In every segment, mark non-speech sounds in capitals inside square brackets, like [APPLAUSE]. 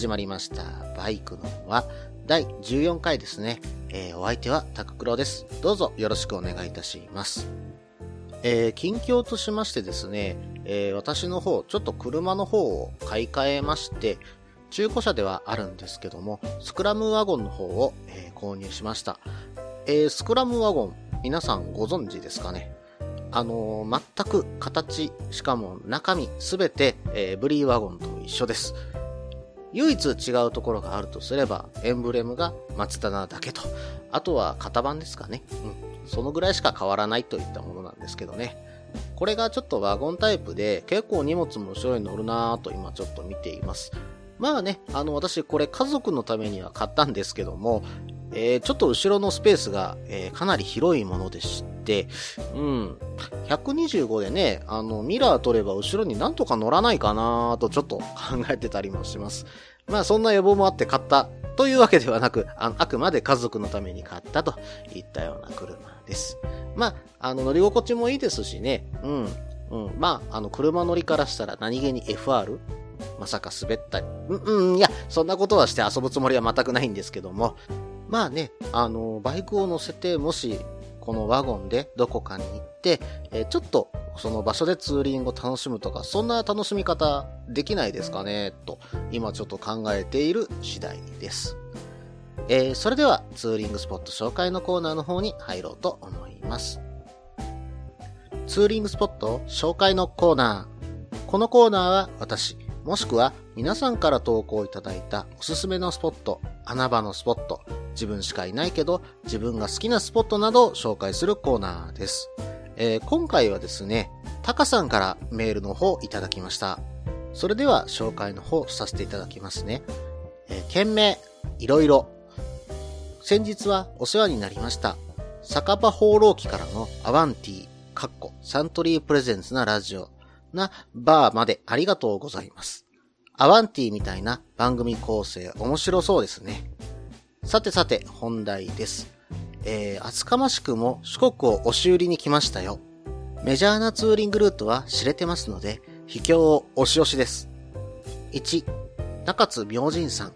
始まりました。バイクのは第14回ですね。えーお相手はタククロです。どうぞよろしくお願いいたします。えー近況としましてですね、えー私の方、ちょっと車の方を買い替えまして、中古車ではあるんですけども、スクラムワゴンの方を、え購入しました。えスクラムワゴン、皆さんご存知ですかね？あのー全く形、しかも中身すべて、えーブリーワゴンと一緒です。唯一違うところがあるとすれば、エンブレムが松棚だけと。あとは型番ですかね。うん。そのぐらいしか変わらないといったものなんですけどね。これがちょっとワゴンタイプで、結構荷物も後ろに乗るなぁと今ちょっと見ています。まあね、あの私これ家族のためには買ったんですけども、えーちょっと後ろのスペースが、えーかなり広いものでして、うん。125でね、あの、ミラー取れば後ろになんとか乗らないかなとちょっと考えてたりもします。まあそんな予防もあって買ったというわけではなく、ああくまで家族のために買ったといったような車です。まあ、あの乗り心地もいいですしね、うん。うん。まあ、あの車乗りからしたら何気に FR? まさか滑ったり。うん、うん、いや、そんなことはして遊ぶつもりは全くないんですけども。まあね、あの、バイクを乗せて、もし、このワゴンでどこかに行って、えーちょっとその場所でツーリングを楽しむとか、そんな楽しみ方できないですかね、と、今ちょっと考えている次第です。えーそれではツーリングスポット紹介のコーナーの方に入ろうと思います。ツーリングスポット紹介のコーナー。このコーナーは私、もしくは皆さんから投稿いただいたおすすめのスポット、穴場のスポット、自分しかいないけど自分が好きなスポットなどを紹介するコーナーです。えー今回はですね、タカさんからメールの方いただきました。それでは紹介の方させていただきますね。えー件名、いろいろ。先日はお世話になりました。酒場放浪記からのアワンティ、かっこサントリープレゼンツなラジオなバーまでありがとうございます。アワンティみたいな番組構成面白そうですね。さてさて本題です。えー、厚かましくも四国を押し売りに来ましたよ。メジャーなツーリングルートは知れてますので、秘境を押し押しです。1、中津明神山。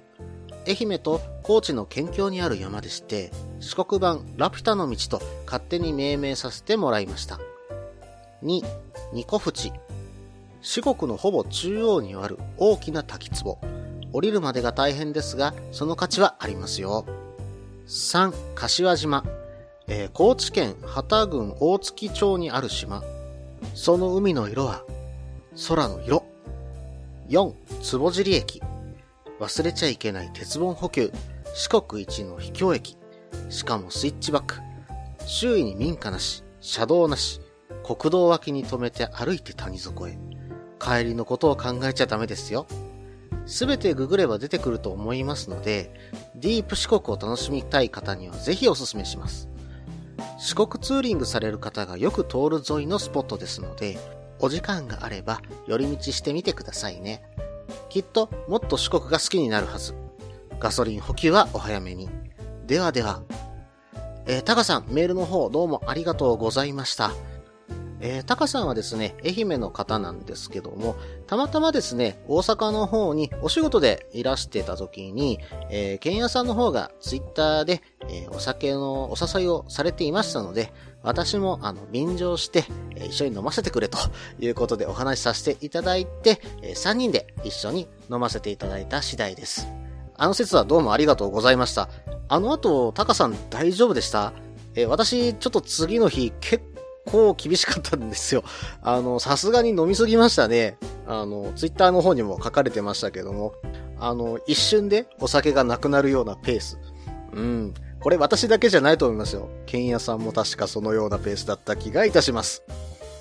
愛媛と高知の県境にある山でして、四国版ラピュタの道と勝手に命名させてもらいました。2、ニコ淵。四国のほぼ中央にある大きな滝壺。降りるまでが大変ですが、その価値はありますよ。3、柏島。えー高知県旗郡大月町にある島。その海の色は、空の色。4、坪尻駅。忘れちゃいけない鉄本補給。四国一の秘境駅。しかもスイッチバック。周囲に民家なし、車道なし。国道脇に止めて歩いて谷底へ。帰りのことを考えちゃダメですよ。すべてググれば出てくると思いますので、ディープ四国を楽しみたい方にはぜひお勧めします。四国ツーリングされる方がよく通る沿いのスポットですので、お時間があれば寄り道してみてくださいね。きっともっと四国が好きになるはず。ガソリン補給はお早めに。ではでは。えー、タカさん、メールの方どうもありがとうございました。えー、タカさんはですね、愛媛の方なんですけども、たまたまですね、大阪の方にお仕事でいらしてた時に、えー、ケンヤさんの方がツイッターで、えーお酒のお誘いをされていましたので、私もあの便乗して、えー一緒に飲ませてくれということでお話しさせていただいて、え3人で一緒に飲ませていただいた次第です。あの説はどうもありがとうございました。あの後、タカさん大丈夫でした？えー私、ちょっと次の日結構厳しかったんですよ。あの、さすがに飲みすぎましたね。あの、ツイッターの方にも書かれてましたけども、あの、一瞬でお酒がなくなるようなペース。うん。これ私だけじゃないと思いますよ。ケンヤさんも確かそのようなペースだった気がいたします。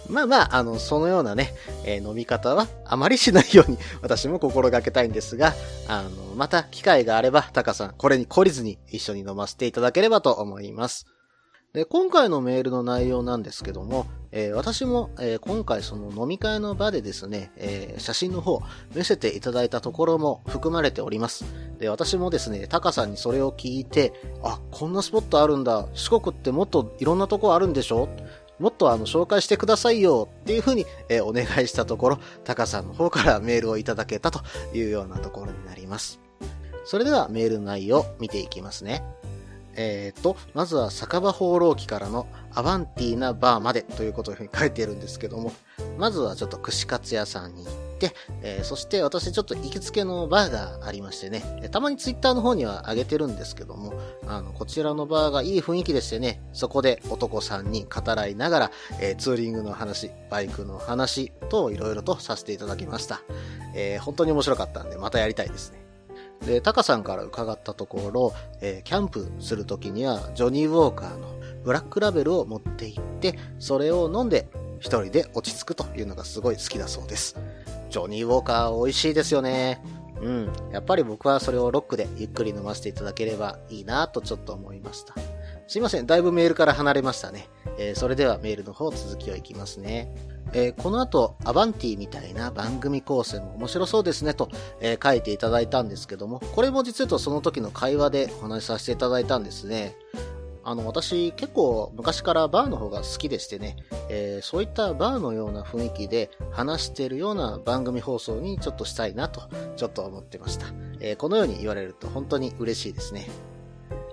まあまあ、あの、そのようなね、えー、飲み方はあまりしないように [LAUGHS] 私も心がけたいんですが、あの、また機会があれば、タカさん、これに懲りずに一緒に飲ませていただければと思います。で、今回のメールの内容なんですけども、えー、私も、えー、今回その飲み会の場でですね、えー、写真の方見せていただいたところも含まれております。で、私もですね、タカさんにそれを聞いて、あ、こんなスポットあるんだ。四国ってもっといろんなとこあるんでしょ？もっとあの紹介してくださいよっていうふうに、えお願いしたところ、タカさんの方からメールをいただけたというようなところになります。それではメールの内容見ていきますね。えっ、ー、と、まずは酒場放浪記からのアバンティーなバーまでということに書いているんですけども、まずはちょっと串カツ屋さんに行って、えー、そして私ちょっと行きつけのバーがありましてね、たまにツイッターの方には上げてるんですけども、あの、こちらのバーがいい雰囲気でしてね、そこで男3人語らいながら、えー、ツーリングの話、バイクの話といろいろとさせていただきました。えー、本当に面白かったんで、またやりたいですね。で、タカさんから伺ったところ、えー、キャンプするときには、ジョニー・ウォーカーのブラックラベルを持って行って、それを飲んで、一人で落ち着くというのがすごい好きだそうです。ジョニー・ウォーカー美味しいですよね。うん。やっぱり僕はそれをロックでゆっくり飲ませていただければいいなとちょっと思いました。すいません。だいぶメールから離れましたね。えー、それではメールの方続きをいきますね。えー、この後、アバンティみたいな番組構成も面白そうですねと、えー、書いていただいたんですけども、これも実はその時の会話でお話しさせていただいたんですね。あの、私結構昔からバーの方が好きでしてね、えー、そういったバーのような雰囲気で話しているような番組放送にちょっとしたいなと、ちょっと思ってました。え、このように言われると本当に嬉しいですね。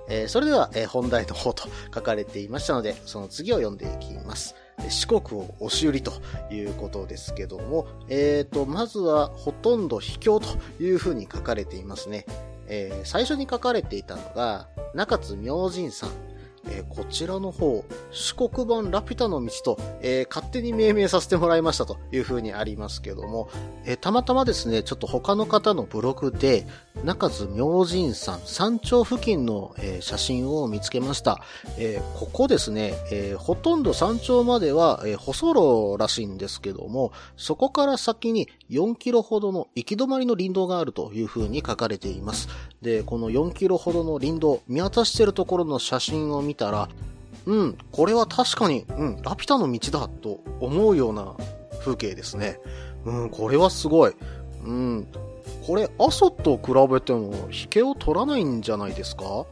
え、それでは、え本題の方と書かれていましたので、その次を読んでいきます。四国を押し売りということですけども、えーと、まずはほとんど秘境というふうに書かれていますね。えー、最初に書かれていたのが、中津明神さんえー、こちらの方、四国版ラピュタの道と、えー、勝手に命名させてもらいましたという風にありますけども、えー、たまたまですね、ちょっと他の方のブログで、中津明神山山頂付近の、え写真を見つけました。えここですね、えほとんど山頂までは、え細路らしいんですけども、そこから先に4キロほどの行き止まりの林道があるという風に書かれています。で、この4キロほどの林道、見渡してるところの写真を見たら、うん、これは確かに、うん、ラピュタの道だと思うような風景ですね。うん、これはすごい。うん、これ、阿蘇と比べても、引けを取らないんじゃないですか？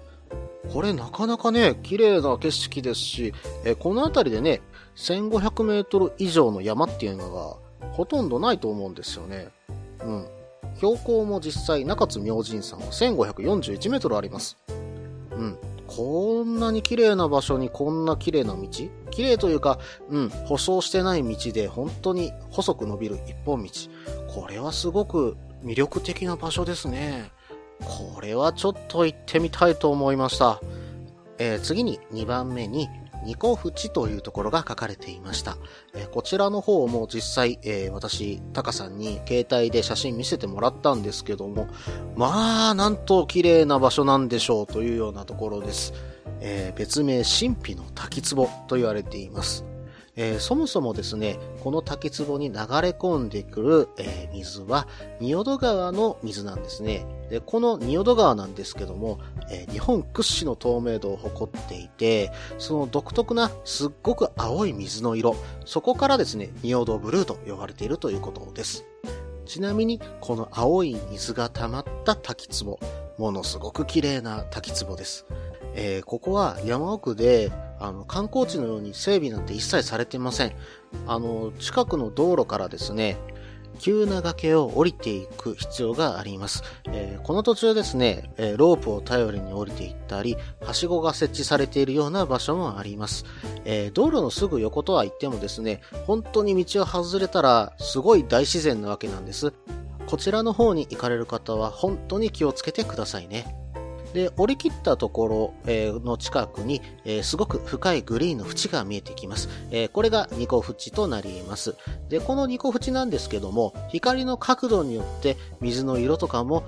これなかなかね、綺麗な景色ですし、えこの辺りでね、1500メートル以上の山っていうのがほとんどないと思うんですよね。うん。標高も実際中津明神山は1541メートルあります。うん。こんなに綺麗な場所にこんな綺麗な道綺麗というか、うん、舗装してない道で本当に細く伸びる一本道。これはすごく魅力的な場所ですね。これはちょっと行ってみたいと思いました。えー、次に2番目に、ニコフチというところが書かれていました。え、こちらの方も実際、え、私、タカさんに携帯で写真見せてもらったんですけども、まあ、なんと綺麗な場所なんでしょうというようなところです。え、別名、神秘の滝壺と言われています。えー、そもそもですね、この滝壺に流れ込んでくる、えー、水は、仁淀川の水なんですね。で、この仁淀川なんですけども、えー、日本屈指の透明度を誇っていて、その独特なすっごく青い水の色、そこからですね、仁淀ブルーと呼ばれているということです。ちなみに、この青い水が溜まった滝壺、ものすごく綺麗な滝壺です。えー、ここは山奥で、あの、観光地のように整備なんて一切されてません。あの、近くの道路からですね、急な崖を降りていく必要があります。えー、この途中ですね、えー、ロープを頼りに降りていったり、はしごが設置されているような場所もあります。えー、道路のすぐ横とは言ってもですね、本当に道を外れたらすごい大自然なわけなんです。こちらの方に行かれる方は本当に気をつけてくださいね。で、降り切ったところ、の近くに、すごく深いグリーンの縁が見えてきます。これがニコ縁となります。で、このニコ縁なんですけども、光の角度によって水の色とかも、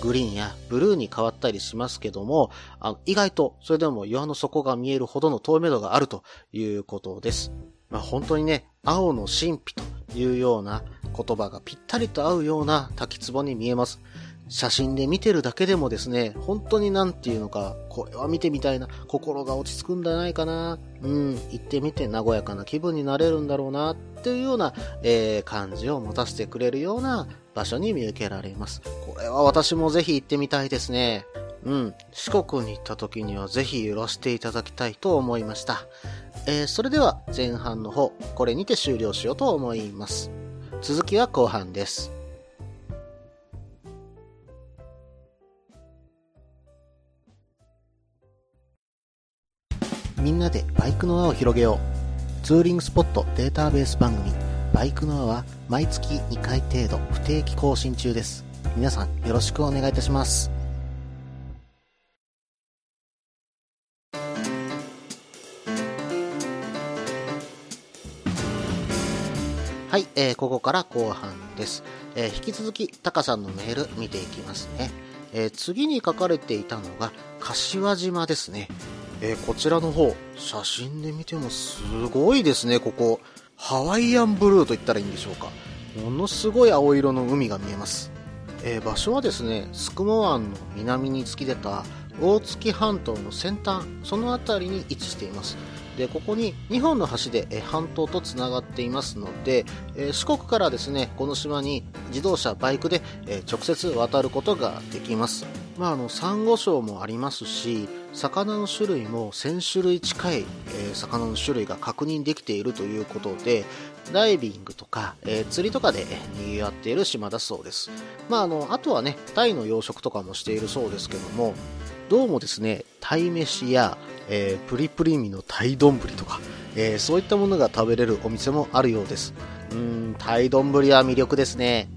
グリーンやブルーに変わったりしますけども、意外とそれでも岩の底が見えるほどの透明度があるということです。まあ、本当にね、青の神秘というような言葉がぴったりと合うような滝壺に見えます。写真で見てるだけでもですね、本当になんていうのか、これは見てみたいな、心が落ち着くんじゃないかな、うん、行ってみて和やかな気分になれるんだろうな、っていうような、えー、感じを持たせてくれるような場所に見受けられます。これは私もぜひ行ってみたいですね。うん、四国に行った時にはぜひ寄らせていただきたいと思いました。えー、それでは前半の方、これにて終了しようと思います。続きは後半です。みんなでバイクの輪を広げよう。ツーリングスポットデータベース番組、バイクの輪は毎月2回程度不定期更新中です。皆さんよろしくお願いいたします。はい、えー、ここから後半です。えー、引き続き、タカさんのメール見ていきますね。えー、次に書かれていたのが、柏島ですね。えー、こちらの方、写真で見てもすごいですね、ここ。ハワイアンブルーと言ったらいいんでしょうか。ものすごい青色の海が見えます。え場所はですね、スクモ湾の南に突き出た大月半島の先端、その辺りに位置しています。でここに2本の橋で半島とつながっていますので、え四国からですねこの島に自動車、バイクで、え直接渡ることができます。まあ、あのサンゴ礁もありますし魚の種類も1000種類近い、えー、魚の種類が確認できているということでダイビングとか、えー、釣りとかで賑わっている島だそうです、まあ、あのあとはねタイの養殖とかもしているそうですけどもどうもですね鯛めしやえー、プリプリ身の鯛丼とか、えー、そういったものが食べれるお店もあるようです。うん、鯛丼は魅力ですね。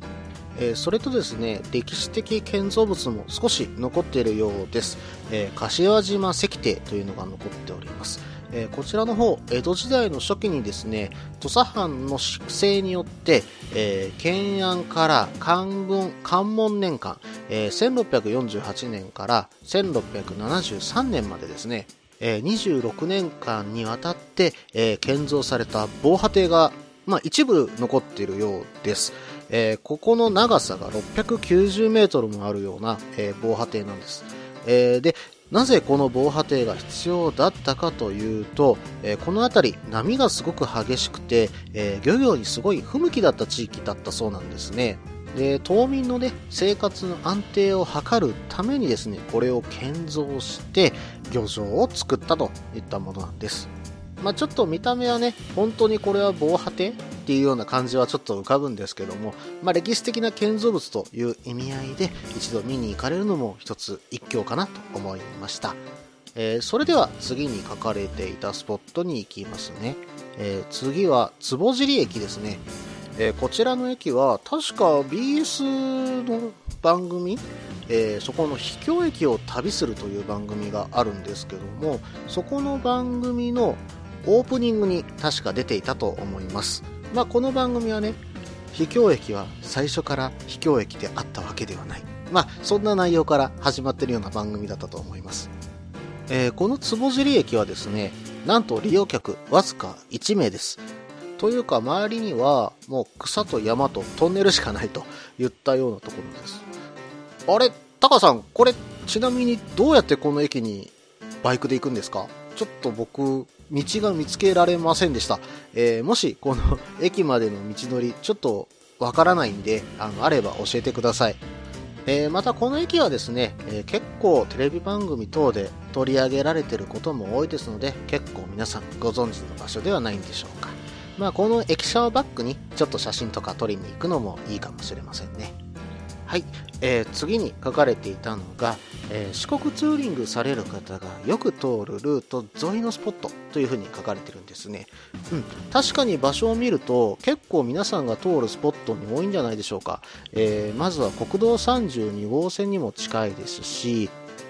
えー、それとですね、歴史的建造物も少し残っているようです。え柏島石庭というのが残っております。えこちらの方、江戸時代の初期にですね、土佐藩の粛清によって、えー、建安から関軍、関門年間、えー、1648年から1673年までですね、え26年間にわたって、え建造された防波堤が、まあ、一部残っているようです。えー、ここの長さが690メートルもあるような、えー、防波堤なんです。えー、で、なぜこの防波堤が必要だったかというと、えこの辺り波がすごく激しくて、え漁業にすごい不向きだった地域だったそうなんですね。で島民の、ね、生活の安定を図るためにですねこれを建造して漁場を作ったといったものなんです、まあ、ちょっと見た目はね本当にこれは防波堤っていうような感じはちょっと浮かぶんですけども、まあ、歴史的な建造物という意味合いで一度見に行かれるのも一つ一興かなと思いました、えー、それでは次に書かれていたスポットに行きますね、えー、次は坪尻駅ですね。えー、こちらの駅は確か BS の番組、えー、そこの秘境駅を旅するという番組があるんですけどもそこの番組のオープニングに確か出ていたと思います。まあこの番組はね秘境駅は最初から秘境駅であったわけではない。まあそんな内容から始まってるような番組だったと思います、えー、この坪尻駅はですねなんと利用客わずか1名です。というか周りにはもう草と山とトンネルしかないといったようなところです。あれ、タカさん、これちなみにどうやってこの駅にバイクで行くんですか？ちょっと僕、道が見つけられませんでした。えー、もしこの駅までの道のりちょっとわからないんで、あの、あれば教えてください。えー、またこの駅はですね、えー、結構テレビ番組等で取り上げられてることも多いですので、結構皆さんご存知の場所ではないんでしょうか。まあ、この駅舎をバックにちょっと写真とか撮りに行くのもいいかもしれませんね。はい、えー、次に書かれていたのが、えー、四国ツーリングされる方がよく通るルート沿いのスポットというふうに書かれてるんですね。うん、確かに場所を見ると結構皆さんが通るスポットに多いんじゃないでしょうか。えー、まずは国道32号線にも近いですし、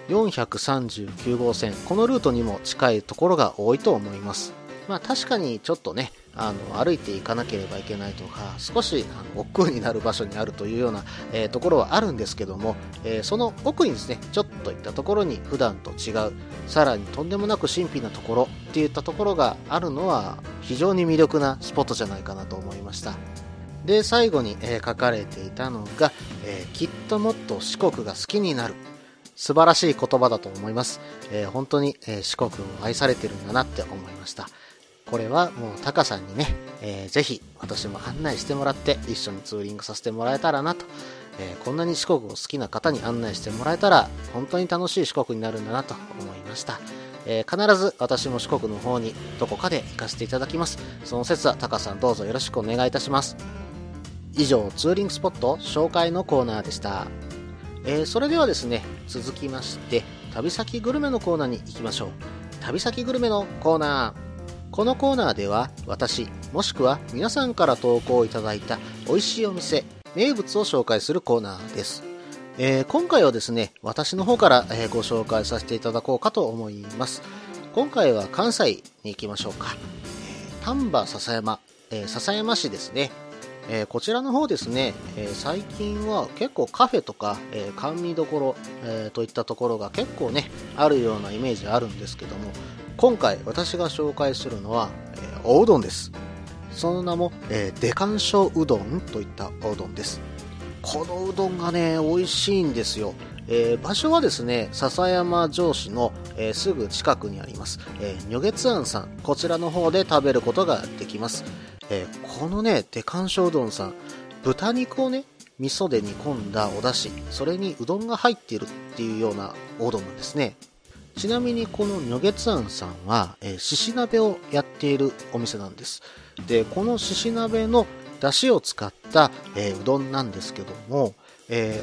439号線、このルートにも近いところが多いと思います。まあ確かにちょっとね、あの歩いていかなければいけないとか少しあの億劫になる場所にあるというような、えー、ところはあるんですけども、えー、その奥にですねちょっといったところに普段と違うさらにとんでもなく神秘なところっていったところがあるのは非常に魅力なスポットじゃないかなと思いましたで最後に、えー、書かれていたのが、えきっともっと四国が好きになる素晴らしい言葉だと思います。えー、本当に、えー、四国を愛されてるんだなって思いました。これはもうタカさんにね、えー、ぜひ私も案内してもらって一緒にツーリングさせてもらえたらなと、えー、こんなに四国を好きな方に案内してもらえたら本当に楽しい四国になるんだなと思いました。えー、必ず私も四国の方にどこかで行かせていただきます。その説はタカさんどうぞよろしくお願いいたします。以上、ツーリングスポット紹介のコーナーでした。えー、それではですね、続きまして、旅先グルメのコーナーに行きましょう。旅先グルメのコーナー。このコーナーでは私、もしくは皆さんから投稿いただいた美味しいお店、名物を紹介するコーナーです。えー、今回はですね、私の方から、え、ご紹介させていただこうかと思います。今回は関西に行きましょうか。え、丹波篠山、え笹山市ですね。えー、こちらの方ですね、えー、最近は結構カフェとか、えー、甘味どころ、えといったところが結構ね、あるようなイメージあるんですけども、今回私が紹介するのは、えおうどんです。その名も、えー、デカンショうどんといったおうどんです。このうどんがね、美味しいんですよ。えー、場所はですね、笹山城市の、えー、すぐ近くにあります、えー、女月庵さん、こちらの方で食べることができます。えー、このね、デカンショうどんさん、豚肉をね、味噌で煮込んだお出汁、それにうどんが入っているっていうようなおうどんなんですね。ちなみにこの女月庵さんは、えー、獅子鍋をやっているお店なんです。で、この獅子鍋の出汁を使った、えー、うどんなんですけども、え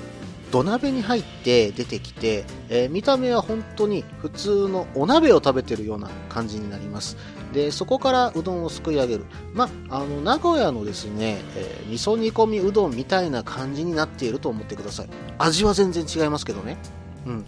ー、土鍋に入って出てきて、えー、見た目は本当に普通のお鍋を食べてるような感じになります。で、そこからうどんをすくい上げる。まあ、の、名古屋のですね、えー、味噌煮込みうどんみたいな感じになっていると思ってください。味は全然違いますけどね。うん。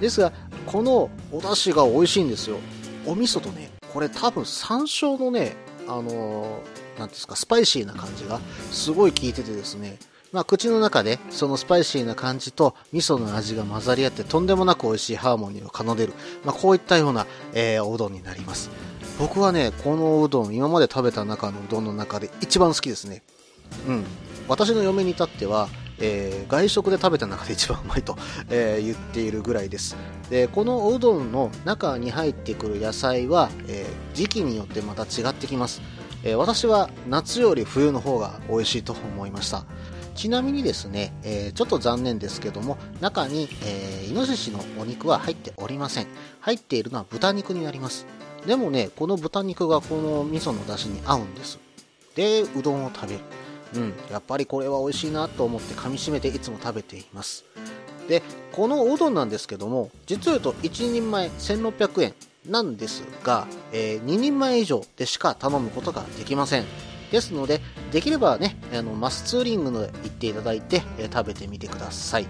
ですが、このお出汁が美味しいんですよ。お味噌とね、これ多分山椒のね、あのー、ですか、スパイシーな感じがすごい効いててですね、まあ、口の中でそのスパイシーな感じと味噌の味が混ざり合ってとんでもなく美味しいハーモニーを奏でる、まあ、こういったような、え、おうどんになります。僕はねこのうどん今まで食べた中のうどんの中で一番好きですね。うん。私の嫁に至っては、えー、外食で食べた中で一番うまいと、[LAUGHS] えー、言っているぐらいですでこのおうどんの中に入ってくる野菜は、えー、時期によってまた違ってきます、え私は夏より冬の方が美味しいと思いましたちなみにですね、え、ちょっと残念ですけども、中に、え、イノシシのお肉は入っておりません。入っているのは豚肉になります。でもね、この豚肉がこの味噌の出汁に合うんです。で、うどんを食べる。うん、やっぱりこれは美味しいなと思って噛み締めていつも食べています。で、このおうどんなんですけども、実を言うと1人前1600円なんですが、えー、2人前以上でしか頼むことができません。ですので、できればね、あのマスツーリングの行っていただいて、えー、食べてみてください。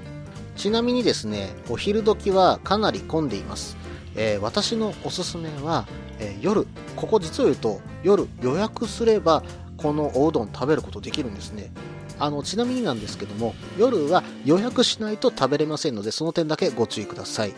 ちなみにですね、お昼時はかなり混んでいます。えー、私のおすすめは、えー、夜、ここ実を言うと、夜予約すれば、このおうどん食べることできるんですね。あの、ちなみになんですけども、夜は予約しないと食べれませんので、その点だけご注意ください。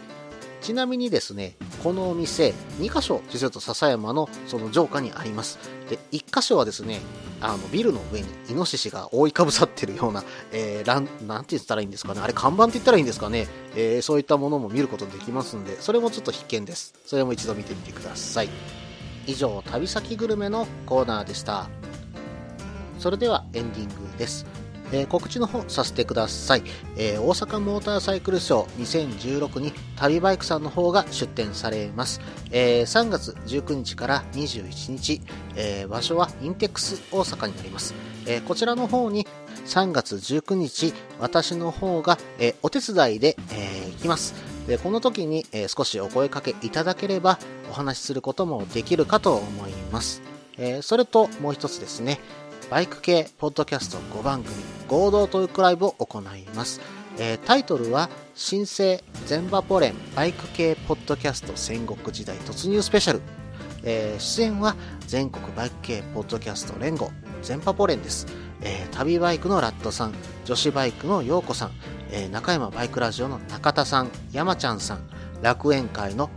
ちなみにですね、このお店、2箇所、実はと笹山のその城下にあります。で、1箇所はですね、あの、ビルの上にイノシシが覆いかぶさってるような、えー、ラン、なんて言ったらいいんですかね、あれ看板って言ったらいいんですかね、えー、そういったものも見ることできますんで、それもちょっと必見です。それも一度見てみてください。以上、旅先グルメのコーナーでした。それではエンディングです。えー、告知の方させてください、えー、大阪モーターサイクルショー2016に旅バイクさんの方が出展されます、えー、3月19日から21日、え場所はインテックス大阪になります、えこちらの方に3月19日私の方が、えお手伝いで、え行きます。でこの時に、え少しお声かけいただければお話しすることもできるかと思います、えそれともう一つですね。バイク系ポッドキャスト5番組合同トークライブを行います。えー、タイトルは新生全バポレンバイク系ポッドキャスト戦国時代突入スペシャルえー、出演は全国バイク系ポッドキャスト連合、全パポ連です。えー、旅バイクのラットさん、女子バイクの陽子さん、えー、中山バイクラジオの中田さん、山ちゃんさん、楽園会の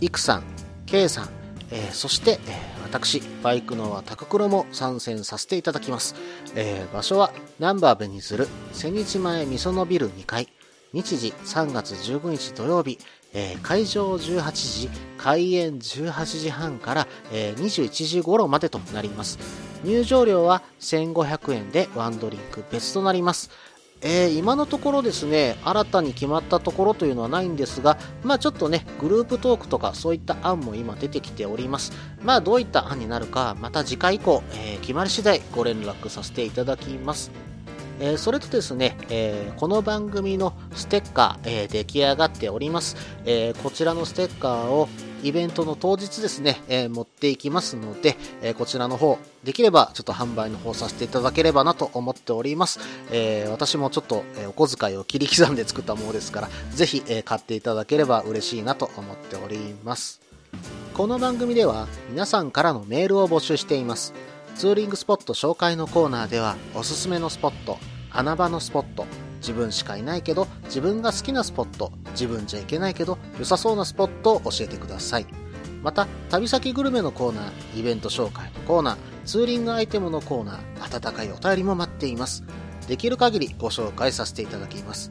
いくさん、けいさん、えー、そして、えー、私、バイクのはタククロも参戦させていただきます。えー、場所は、ナンバーベニズル、千日前みそのビル2階、日時3月15日土曜日、えー、会場18時、開演18時半から、えー、21時頃までとなります。入場料は1500円でワンドリンク別となります。えー、今のところですね、新たに決まったところというのはないんですが、まあちょっとね、グループトークとかそういった案も今出てきております。まあどういった案になるか、また次回以降、えー、決まり次第ご連絡させていただきます。えー、それとですね、えー、この番組のステッカー、えー、出来上がっております。えこちらのステッカーをイベントの当日ですね、え持っていきますので、えこちらの方、できればちょっと販売の方させていただければなと思っております。え私もちょっと、えお小遣いを切り刻んで作ったものですから、ぜひ、え買っていただければ嬉しいなと思っております。この番組では皆さんからのメールを募集しています。ツーリングスポット紹介のコーナーではおすすめのスポット、穴場のスポット、自分しかいないけど自分が好きなスポット、自分じゃいけないけど良さそうなスポットを教えてください。また、旅先グルメのコーナー、イベント紹介のコーナー、ツーリングアイテムのコーナー、温かいお便りも待っています。できる限りご紹介させていただきます。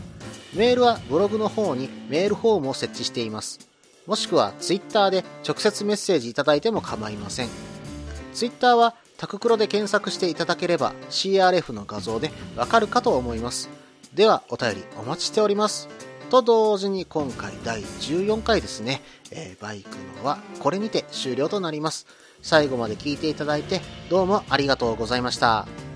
メールはブログの方にメールフォームを設置しています。もしくは Twitter で直接メッセージいただいても構いません。Twitter はタククロで検索していただければ CRF の画像でわかるかと思います。ではお便りお待ちしております。と同時に今回第14回ですね、えー、バイクのはこれにて終了となります。最後まで聞いていただいてどうもありがとうございました。